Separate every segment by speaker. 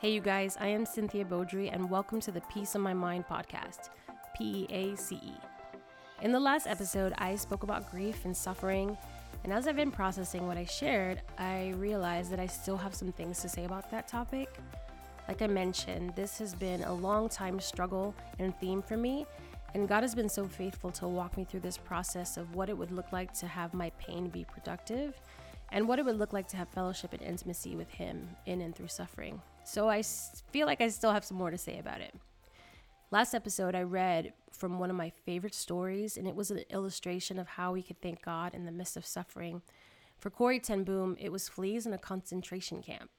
Speaker 1: Hey, you guys, I am Cynthia Beaudry, and welcome to the Peace of My Mind podcast, P E A C E. In the last episode, I spoke about grief and suffering, and as I've been processing what I shared, I realized that I still have some things to say about that topic. Like I mentioned, this has been a long time struggle and theme for me, and God has been so faithful to walk me through this process of what it would look like to have my pain be productive and what it would look like to have fellowship and intimacy with Him in and through suffering. So I feel like I still have some more to say about it. Last episode, I read from one of my favorite stories, and it was an illustration of how we could thank God in the midst of suffering. For Corrie ten Boom, it was fleas in a concentration camp.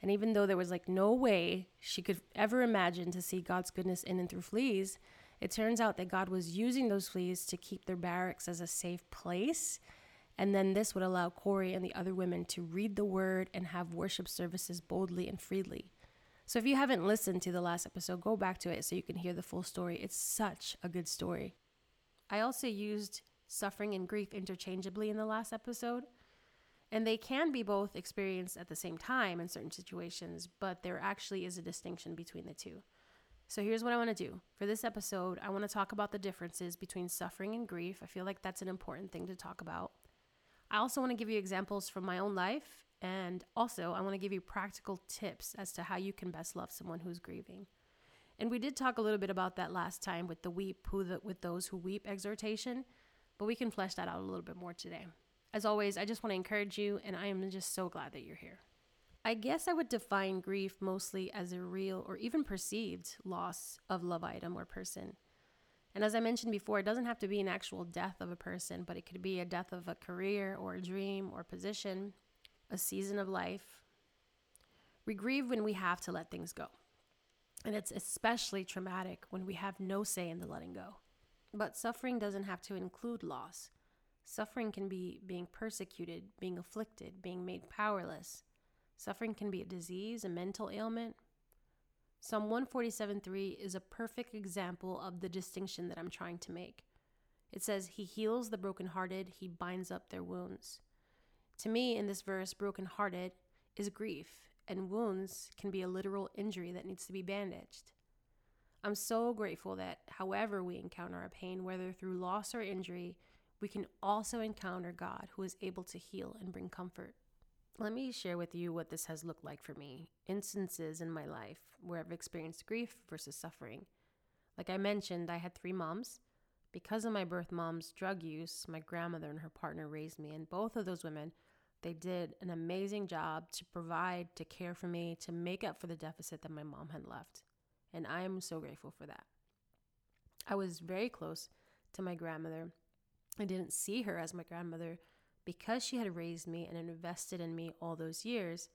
Speaker 1: And even though there was like no way she could ever imagine to see God's goodness in and through fleas, it turns out that God was using those fleas to keep their barracks as a safe place and then this would allow Corrie and the other women to read the word and have worship services boldly and freely. So if you haven't listened to the last episode, go back to it so you can hear the full story. It's such a good story. I also used suffering and grief interchangeably in the last episode. And they can be both experienced at the same time in certain situations, but there actually is a distinction between the two. So here's what I want to do. For this episode, I want to talk about the differences between suffering and grief. I feel like that's an important thing to talk about. I also want to give you examples from my own life. And also, I want to give you practical tips as to how you can best love someone who's grieving. And we did talk a little bit about that last time with the weep, who the, with those who weep exhortation, but we can flesh that out a little bit more today. As always, I just want to encourage you, and I am just so glad that you're here. I guess I would define grief mostly as a real or even perceived loss of love item or person. And as I mentioned before, it doesn't have to be an actual death of a person, but it could be a death of a career or a dream or position, a season of life. We grieve when we have to let things go. And it's especially traumatic when we have no say in the letting go. But suffering doesn't have to include loss. Suffering can be being persecuted, being afflicted, being made powerless. Suffering can be a disease, a mental ailment, Psalm 147:3 is a perfect example of the distinction that I'm trying to make. It says, He heals the brokenhearted, He binds up their wounds. To me, in this verse, brokenhearted is grief, and wounds can be a literal injury that needs to be bandaged. I'm so grateful that, however, we encounter our pain, whether through loss or injury, we can also encounter God who is able to heal and bring comfort. Let me share with you what this has looked like for me. Instances in my life where I've experienced grief versus suffering. Like I mentioned, I had three moms. Because of my birth mom's drug use, my grandmother and her partner raised me, and both of those women, they did an amazing job to provide, to care for me, to make up for the deficit that my mom had left. And I am so grateful for that. I was very close to my grandmother. I didn't see her as my grandmother, because she had raised me and invested in me all those years,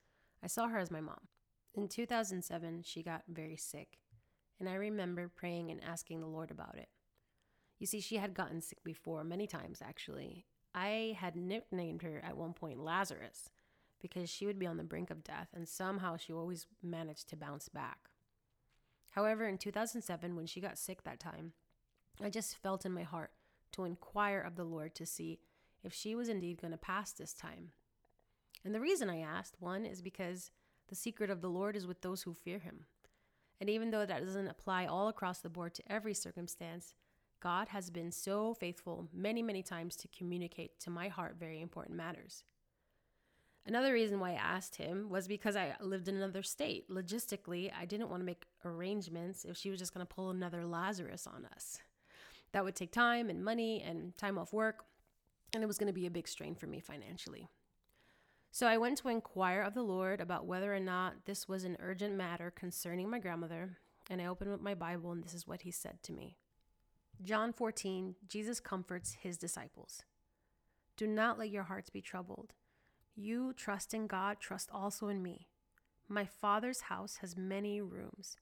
Speaker 1: I saw her as my mom. In 2007, she got very sick, and I remember praying and asking the Lord about it. You see, she had gotten sick before, many times actually. I had nicknamed her at one point Lazarus because she would be on the brink of death, and somehow she always managed to bounce back. However, in 2007, when she got sick that time, I just felt in my heart to inquire of the Lord to see if she was indeed going to pass this time. And the reason I asked, one, is because the secret of the Lord is with those who fear him. And even though that doesn't apply all across the board to every circumstance, God has been so faithful many, many times to communicate to my heart very important matters. Another reason why I asked him was because I lived in another state. Logistically, I didn't want to make arrangements if she was just going to pull another Lazarus on us. That would take time and money and time off work and it was going to be a big strain for me financially. So I went to inquire of the Lord about whether or not this was an urgent matter concerning my grandmother, and I opened up my Bible, and this is what he said to me. John 14, Jesus comforts his disciples. Do not let your hearts be troubled. You trust in God, trust also in me. My Father's house has many rooms.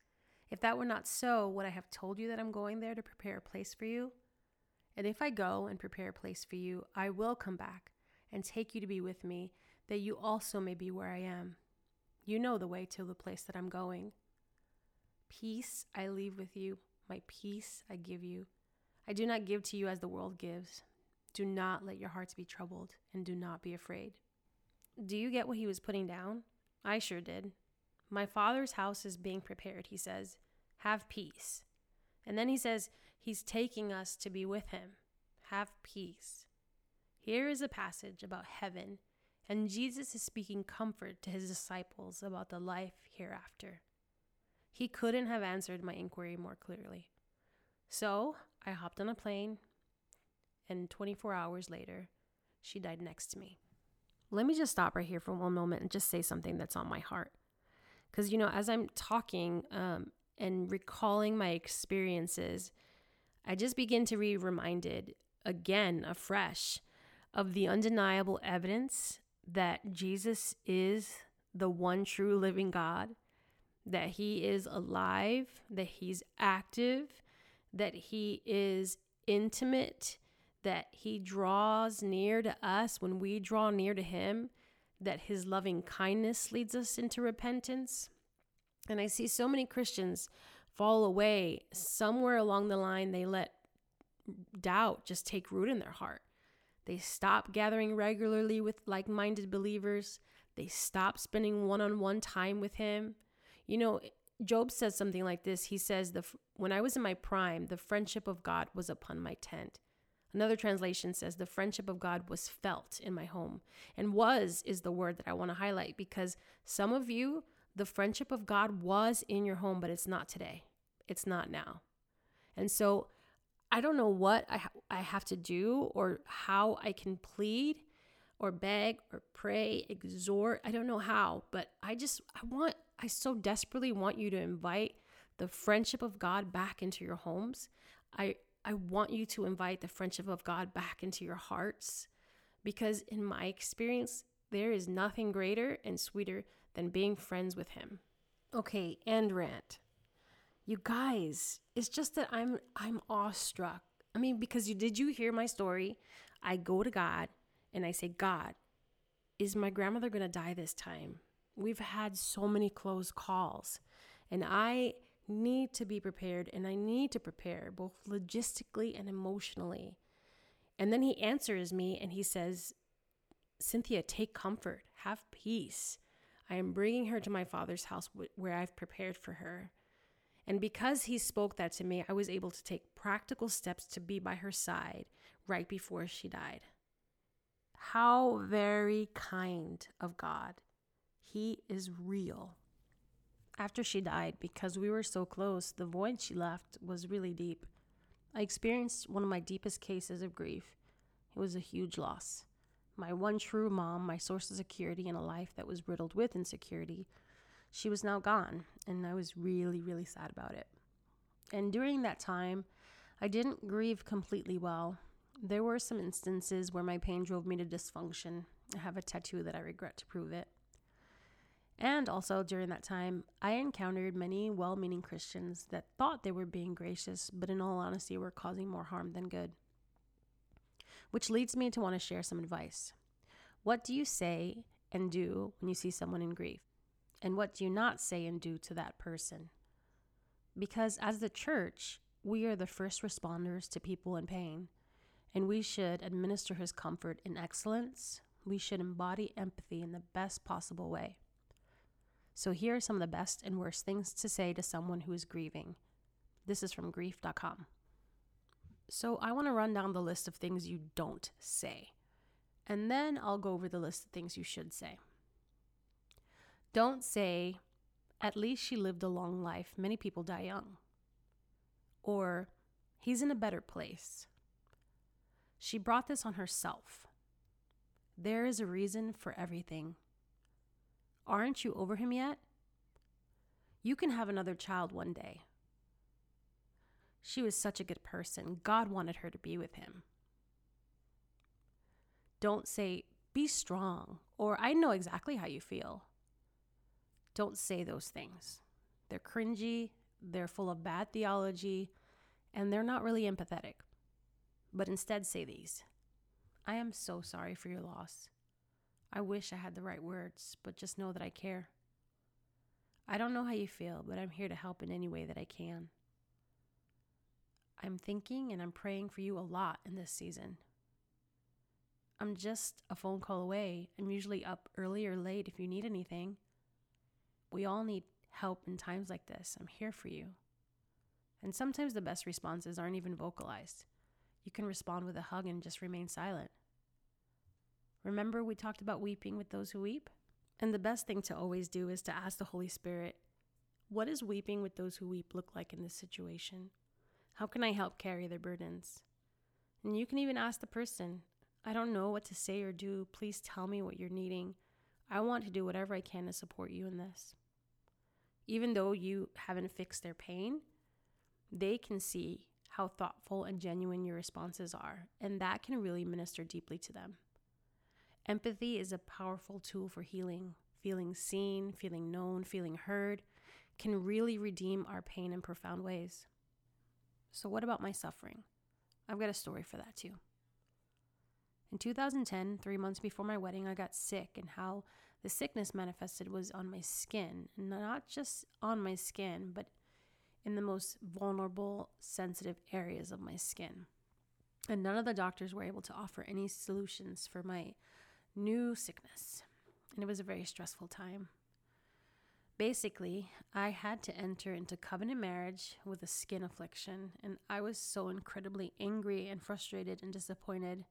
Speaker 1: If that were not so, would I have told you that I'm going there to prepare a place for you? And if I go and prepare a place for you, I will come back and take you to be with me, that you also may be where I am. You know the way to the place that I'm going. Peace I leave with you, my peace I give you. I do not give to you as the world gives. Do not let your hearts be troubled, and do not be afraid. Do you get what he was putting down? I sure did. My father's house is being prepared, he says. Have peace. And then he says, He's taking us to be with him. Have peace. Here is a passage about heaven, and Jesus is speaking comfort to his disciples about the life hereafter. He couldn't have answered my inquiry more clearly. So I hopped on a plane, and 24 hours later, she died next to me. Let me just stop right here for one moment and just say something that's on my heart. Because, you know, as I'm talking um, and recalling my experiences, I just begin to be reminded again, afresh, of the undeniable evidence that Jesus is the one true living God, that he is alive, that he's active, that he is intimate, that he draws near to us when we draw near to him, that his loving kindness leads us into repentance. And I see so many Christians fall away. Somewhere along the line, they let doubt just take root in their heart. They stop gathering regularly with like minded believers. They stop spending one on one time with him. You know, Job says something like this. He says, the, When I was in my prime, the friendship of God was upon my tent. Another translation says, The friendship of God was felt in my home. And was is the word that I want to highlight because some of you, the friendship of God was in your home, but it's not today. It's not now. And so I don't know what I, ha- I have to do or how I can plead or beg or pray, exhort. I don't know how, but I just, I want, I so desperately want you to invite the friendship of God back into your homes. I, I want you to invite the friendship of God back into your hearts because, in my experience, there is nothing greater and sweeter than being friends with Him. Okay, and rant. You guys, it's just that I'm I'm awestruck. I mean, because you did you hear my story? I go to God and I say, God, is my grandmother gonna die this time? We've had so many close calls, and I need to be prepared and I need to prepare both logistically and emotionally. And then he answers me and he says, Cynthia, take comfort, have peace. I am bringing her to my father's house where I've prepared for her. And because he spoke that to me, I was able to take practical steps to be by her side right before she died. How very kind of God. He is real. After she died, because we were so close, the void she left was really deep. I experienced one of my deepest cases of grief. It was a huge loss. My one true mom, my source of security in a life that was riddled with insecurity, she was now gone, and I was really, really sad about it. And during that time, I didn't grieve completely well. There were some instances where my pain drove me to dysfunction. I have a tattoo that I regret to prove it. And also during that time, I encountered many well meaning Christians that thought they were being gracious, but in all honesty were causing more harm than good. Which leads me to want to share some advice. What do you say and do when you see someone in grief? And what do you not say and do to that person? Because as the church, we are the first responders to people in pain, and we should administer his comfort in excellence. We should embody empathy in the best possible way. So, here are some of the best and worst things to say to someone who is grieving. This is from grief.com. So, I want to run down the list of things you don't say, and then I'll go over the list of things you should say. Don't say, at least she lived a long life. Many people die young. Or, he's in a better place. She brought this on herself. There is a reason for everything. Aren't you over him yet? You can have another child one day. She was such a good person. God wanted her to be with him. Don't say, be strong, or I know exactly how you feel. Don't say those things. They're cringy, they're full of bad theology, and they're not really empathetic. But instead, say these I am so sorry for your loss. I wish I had the right words, but just know that I care. I don't know how you feel, but I'm here to help in any way that I can. I'm thinking and I'm praying for you a lot in this season. I'm just a phone call away. I'm usually up early or late if you need anything. We all need help in times like this. I'm here for you. And sometimes the best responses aren't even vocalized. You can respond with a hug and just remain silent. Remember, we talked about weeping with those who weep? And the best thing to always do is to ask the Holy Spirit, what does weeping with those who weep look like in this situation? How can I help carry their burdens? And you can even ask the person, I don't know what to say or do. Please tell me what you're needing. I want to do whatever I can to support you in this. Even though you haven't fixed their pain, they can see how thoughtful and genuine your responses are, and that can really minister deeply to them. Empathy is a powerful tool for healing. Feeling seen, feeling known, feeling heard can really redeem our pain in profound ways. So, what about my suffering? I've got a story for that too. In 2010, three months before my wedding, I got sick, and how the sickness manifested was on my skin. Not just on my skin, but in the most vulnerable, sensitive areas of my skin. And none of the doctors were able to offer any solutions for my new sickness. And it was a very stressful time. Basically, I had to enter into covenant marriage with a skin affliction, and I was so incredibly angry and frustrated and disappointed.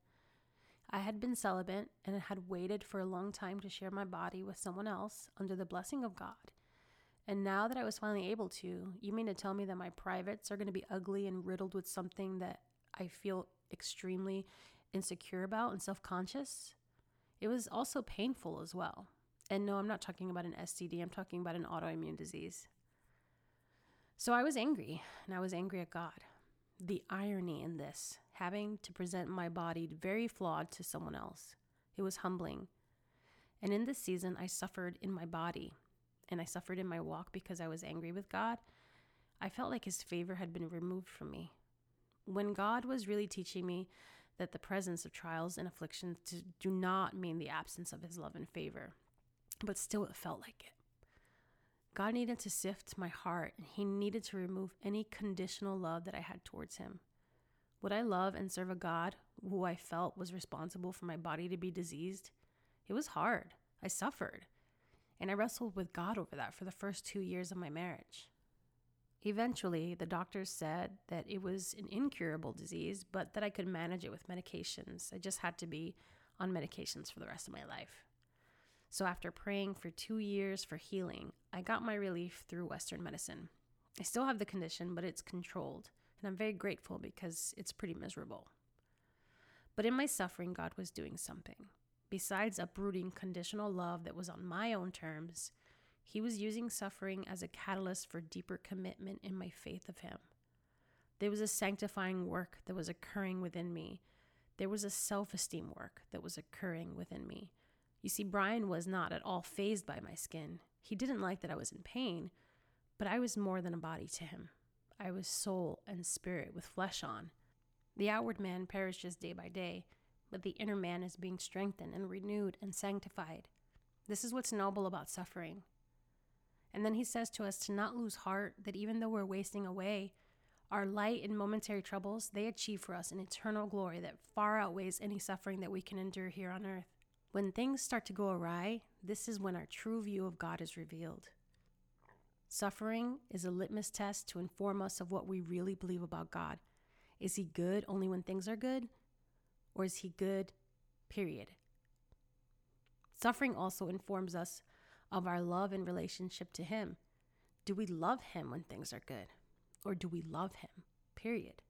Speaker 1: I had been celibate and had waited for a long time to share my body with someone else under the blessing of God. And now that I was finally able to, you mean to tell me that my privates are going to be ugly and riddled with something that I feel extremely insecure about and self conscious? It was also painful as well. And no, I'm not talking about an STD, I'm talking about an autoimmune disease. So I was angry, and I was angry at God. The irony in this, having to present my body very flawed to someone else, it was humbling. And in this season, I suffered in my body, and I suffered in my walk because I was angry with God. I felt like His favor had been removed from me. When God was really teaching me that the presence of trials and afflictions do not mean the absence of His love and favor but still it felt like it. God needed to sift my heart, and He needed to remove any conditional love that I had towards Him. Would I love and serve a God who I felt was responsible for my body to be diseased? It was hard. I suffered. And I wrestled with God over that for the first two years of my marriage. Eventually, the doctors said that it was an incurable disease, but that I could manage it with medications. I just had to be on medications for the rest of my life. So, after praying for two years for healing, I got my relief through Western medicine. I still have the condition, but it's controlled, and I'm very grateful because it's pretty miserable. But in my suffering, God was doing something. Besides uprooting conditional love that was on my own terms, He was using suffering as a catalyst for deeper commitment in my faith of Him. There was a sanctifying work that was occurring within me. There was a self esteem work that was occurring within me. You see, Brian was not at all phased by my skin. He didn't like that I was in pain, but I was more than a body to him. I was soul and spirit with flesh on. The outward man perishes day by day, but the inner man is being strengthened and renewed and sanctified. This is what's noble about suffering. And then he says to us to not lose heart that even though we're wasting away, our light and momentary troubles, they achieve for us an eternal glory that far outweighs any suffering that we can endure here on earth. When things start to go awry, this is when our true view of God is revealed. Suffering is a litmus test to inform us of what we really believe about God. Is He good only when things are good? Or is He good, period? Suffering also informs us of our love and relationship to Him. Do we love Him when things are good? Or do we love Him, period?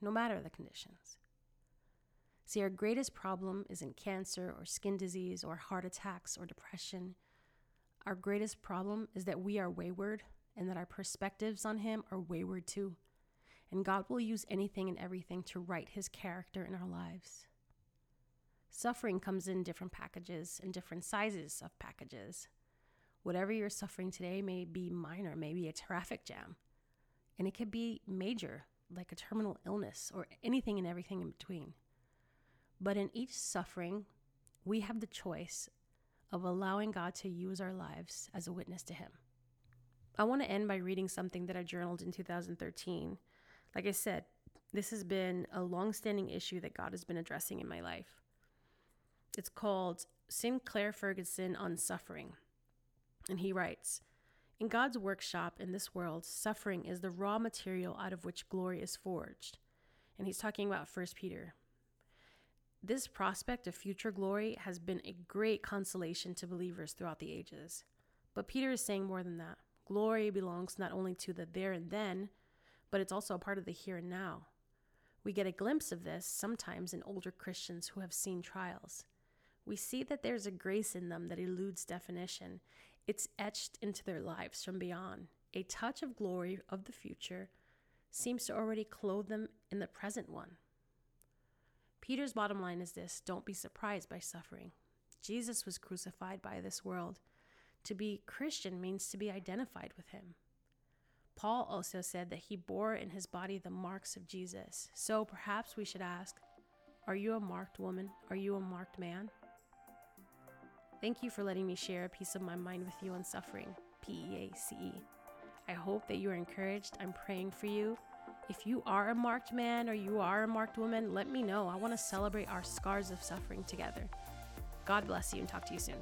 Speaker 1: No matter the conditions. See, our greatest problem isn't cancer or skin disease or heart attacks or depression. Our greatest problem is that we are wayward and that our perspectives on Him are wayward too. And God will use anything and everything to right His character in our lives. Suffering comes in different packages and different sizes of packages. Whatever you're suffering today may be minor, maybe a traffic jam, and it could be major, like a terminal illness or anything and everything in between. But in each suffering, we have the choice of allowing God to use our lives as a witness to Him. I want to end by reading something that I journaled in 2013. Like I said, this has been a long-standing issue that God has been addressing in my life. It's called Sinclair Ferguson on Suffering. And he writes In God's workshop in this world, suffering is the raw material out of which glory is forged. And he's talking about 1 Peter. This prospect of future glory has been a great consolation to believers throughout the ages. But Peter is saying more than that. Glory belongs not only to the there and then, but it's also a part of the here and now. We get a glimpse of this sometimes in older Christians who have seen trials. We see that there's a grace in them that eludes definition. It's etched into their lives from beyond. A touch of glory of the future seems to already clothe them in the present one. Peter's bottom line is this don't be surprised by suffering. Jesus was crucified by this world. To be Christian means to be identified with him. Paul also said that he bore in his body the marks of Jesus. So perhaps we should ask Are you a marked woman? Are you a marked man? Thank you for letting me share a piece of my mind with you on suffering, P E A C E. I hope that you are encouraged. I'm praying for you. If you are a marked man or you are a marked woman, let me know. I want to celebrate our scars of suffering together. God bless you and talk to you soon.